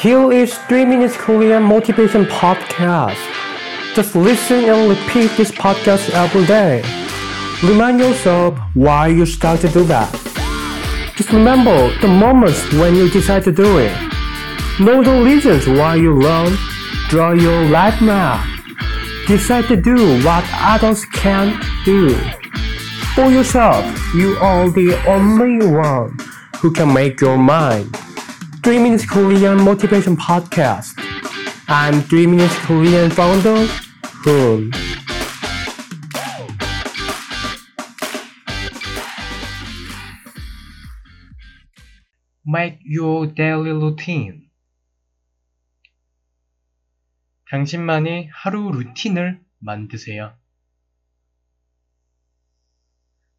Here is 3 Minutes Korean Motivation Podcast. Just listen and repeat this podcast every day. Remind yourself why you start to do that. Just remember the moments when you decide to do it. Know the reasons why you learn. Draw your life map. Decide to do what others can't do. For yourself, you are the only one who can make your mind. 3 Minutes Korean Motivation Podcast. I'm 3 Minutes Korean founder, Hoon. Make your daily routine. 당신만의 하루 루틴을 만드세요.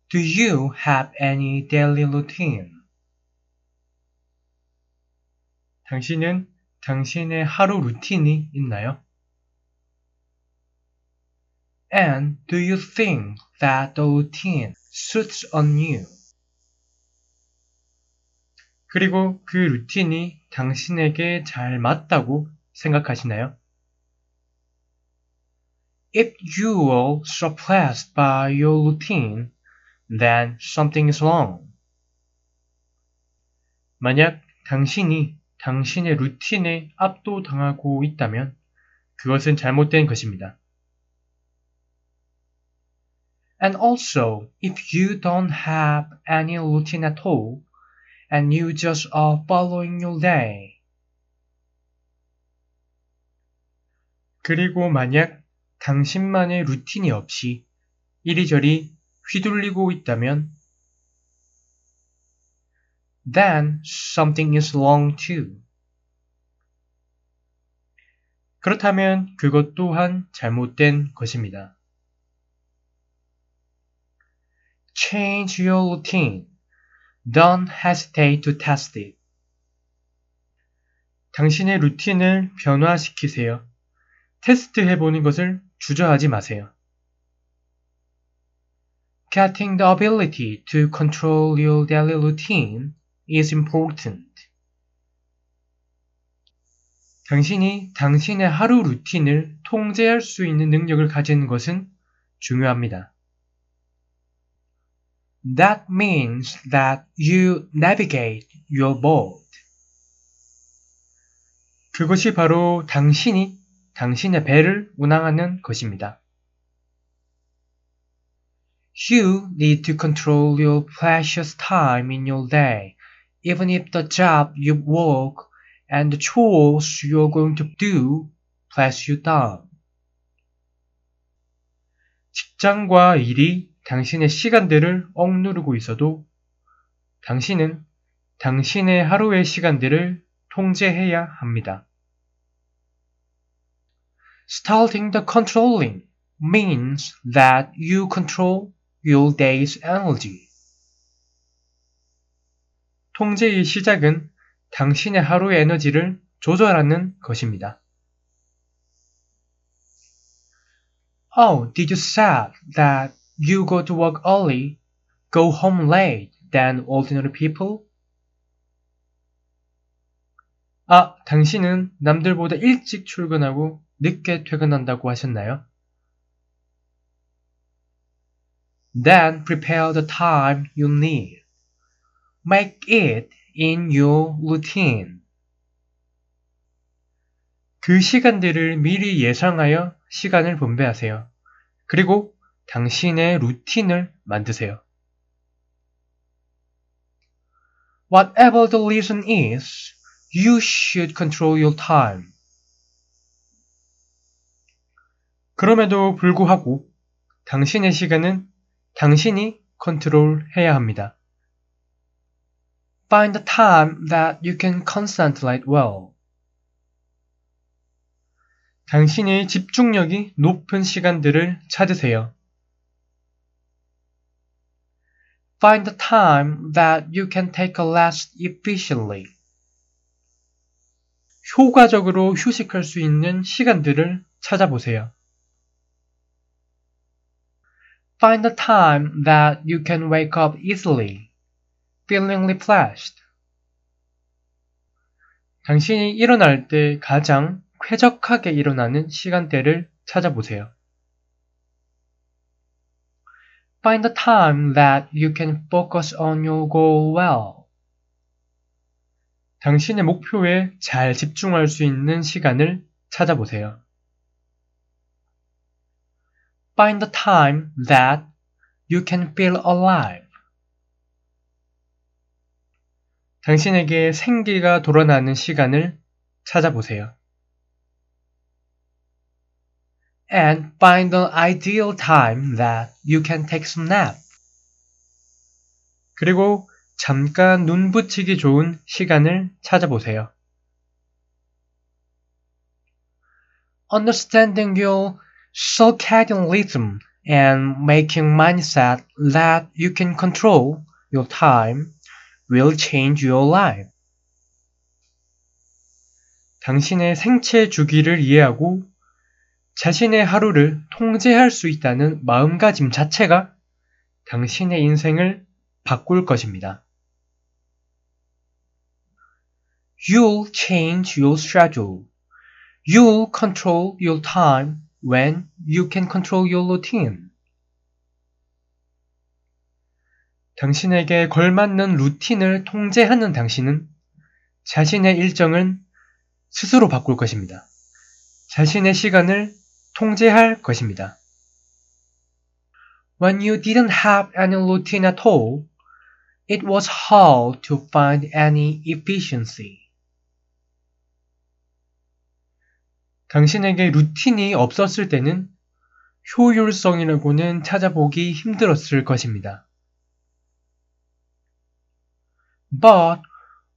Do you have any daily routine? 당신은 당신의 하루 루틴이 있나요? And do you think that the routine suits on you? 그리고 그 루틴이 당신에게 잘 맞다고 생각하시나요? If you are surprised by your routine, then something is wrong. 만약 당신이 당신의 루틴에 압도당하고 있다면 그것은 잘못된 것입니다. And also, if you don't have any routine at all, and you just are following your day. 그리고 만약 당신만의 루틴이 없이 이리저리 휘둘리고 있다면 then something is wrong too. 그렇다면 그것 또한 잘못된 것입니다. Change your routine. Don't hesitate to test it. 당신의 루틴을 변화시키세요. 테스트해보는 것을 주저하지 마세요. Getting the ability to control your daily routine is important. 당신이 당신의 하루 루틴을 통제할 수 있는 능력을 가지는 것은 중요합니다. That means that you navigate your boat. 그것이 바로 당신이 당신의 배를 운항하는 것입니다. You need to control your precious time in your day, even if the job you work and the chores you're going to do press you down. 직장과 일이 당신의 시간들을 억누르고 있어도 당신은 당신의 하루의 시간들을 통제해야 합니다. Starting the controlling means that you control your day's energy. 통제의 시작은 당신의 하루의 에너지를 조절하는 것입니다. Oh, did you say that you go to work early, go home late than ordinary people? 아, 당신은 남들보다 일찍 출근하고 늦게 퇴근한다고 하셨나요? Then prepare the time you need. Make it in your routine. 그 시간들을 미리 예상하여 시간을 분배하세요. 그리고 당신의 루틴을 만드세요. Whatever the reason is, you should control your time. 그럼에도 불구하고 당신의 시간은 당신이 컨트롤해야 합니다. Find a time that you can concentrate well. 당신의 집중력이 높은 시간들을 찾으세요. Find a time that you can take a rest efficiently. 효과적으로 휴식할 수 있는 시간들을 찾아보세요. Find a time that you can wake up easily, feeling refreshed. 당신이 일어날 때 가장 쾌적하게 일어나는 시간대를 찾아보세요. Find the time that you can focus on your goal well. 당신의 목표에 잘 집중할 수 있는 시간을 찾아보세요. Find the time that you can feel alive. 당신에게 생기가 돌아나는 시간을 찾아보세요. And find the ideal time that you can take some nap. 그리고 잠깐 눈 붙이기 좋은 시간을 찾아보세요. Understanding your circadian rhythm and making mindset that you can control your time will change your life. 당신의 생체 주기를 이해하고 자신의 하루를 통제할 수 있다는 마음가짐 자체가 당신의 인생을 바꿀 것입니다. You'll change your schedule. You'll control your time when you can control your routine. 당신에게 걸맞는 루틴을 통제하는 당신은 자신의 일정은 스스로 바꿀 것입니다. 자신의 시간을 통제할 것입니다. When you didn't have any routine at all, it was hard to find any efficiency. 당신에게 루틴이 없었을 때는 효율성이라고는 찾아보기 힘들었을 것입니다. But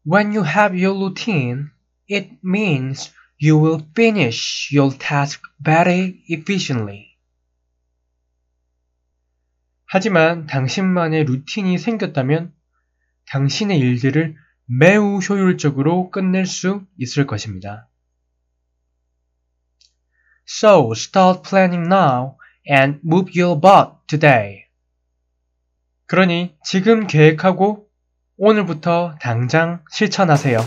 when you have your routine, it means you will finish your task very efficiently. 하지만 당신만의 루틴이 생겼다면 당신의 일들을 매우 효율적으로 끝낼 수 있을 것입니다. So start planning now and move your butt today. 그러니 지금 계획하고 오늘부터 당장 실천하세요.